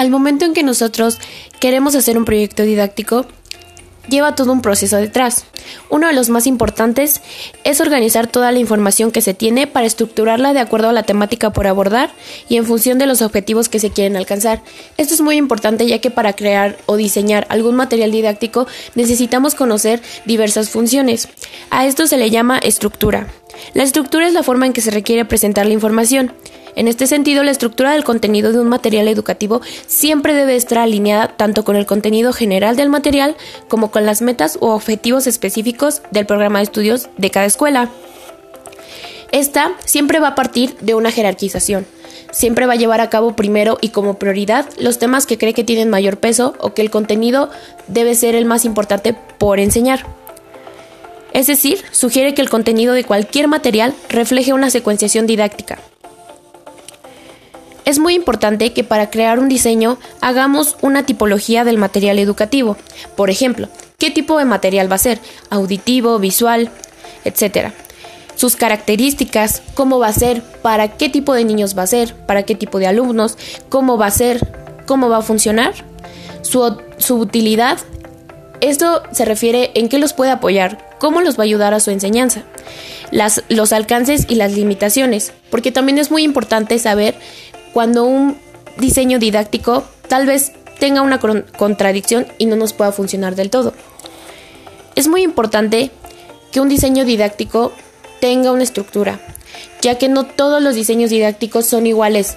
Al momento en que nosotros queremos hacer un proyecto didáctico, lleva todo un proceso detrás. Uno de los más importantes es organizar toda la información que se tiene para estructurarla de acuerdo a la temática por abordar y en función de los objetivos que se quieren alcanzar. Esto es muy importante ya que para crear o diseñar algún material didáctico necesitamos conocer diversas funciones. A esto se le llama estructura. La estructura es la forma en que se requiere presentar la información. En este sentido, la estructura del contenido de un material educativo siempre debe estar alineada tanto con el contenido general del material como con las metas u objetivos específicos del programa de estudios de cada escuela. Esta siempre va a partir de una jerarquización. Siempre va a llevar a cabo primero y como prioridad los temas que cree que tienen mayor peso o que el contenido debe ser el más importante por enseñar. Es decir, sugiere que el contenido de cualquier material refleje una secuenciación didáctica. Es muy importante que para crear un diseño hagamos una tipología del material educativo. Por ejemplo, ¿qué tipo de material va a ser? Auditivo, visual, etcétera. Sus características, cómo va a ser, para qué tipo de niños va a ser, para qué tipo de alumnos, cómo va a ser, cómo va a funcionar, su, utilidad. Esto se refiere en qué los puede apoyar, cómo los va a ayudar a su enseñanza, los alcances y las limitaciones, porque también es muy importante saber cuando un diseño didáctico tal vez tenga una contradicción y no nos pueda funcionar del todo. Es muy importante que un diseño didáctico tenga una estructura, ya que no todos los diseños didácticos son iguales.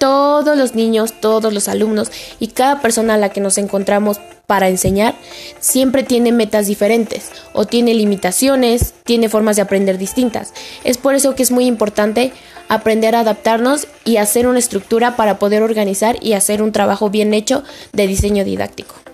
Todos los niños, todos los alumnos y cada persona a la que nos encontramos para enseñar siempre tiene metas diferentes o tiene limitaciones, tiene formas de aprender distintas. Es por eso que es muy importante aprender a adaptarnos y hacer una estructura para poder organizar y hacer un trabajo bien hecho de diseño didáctico.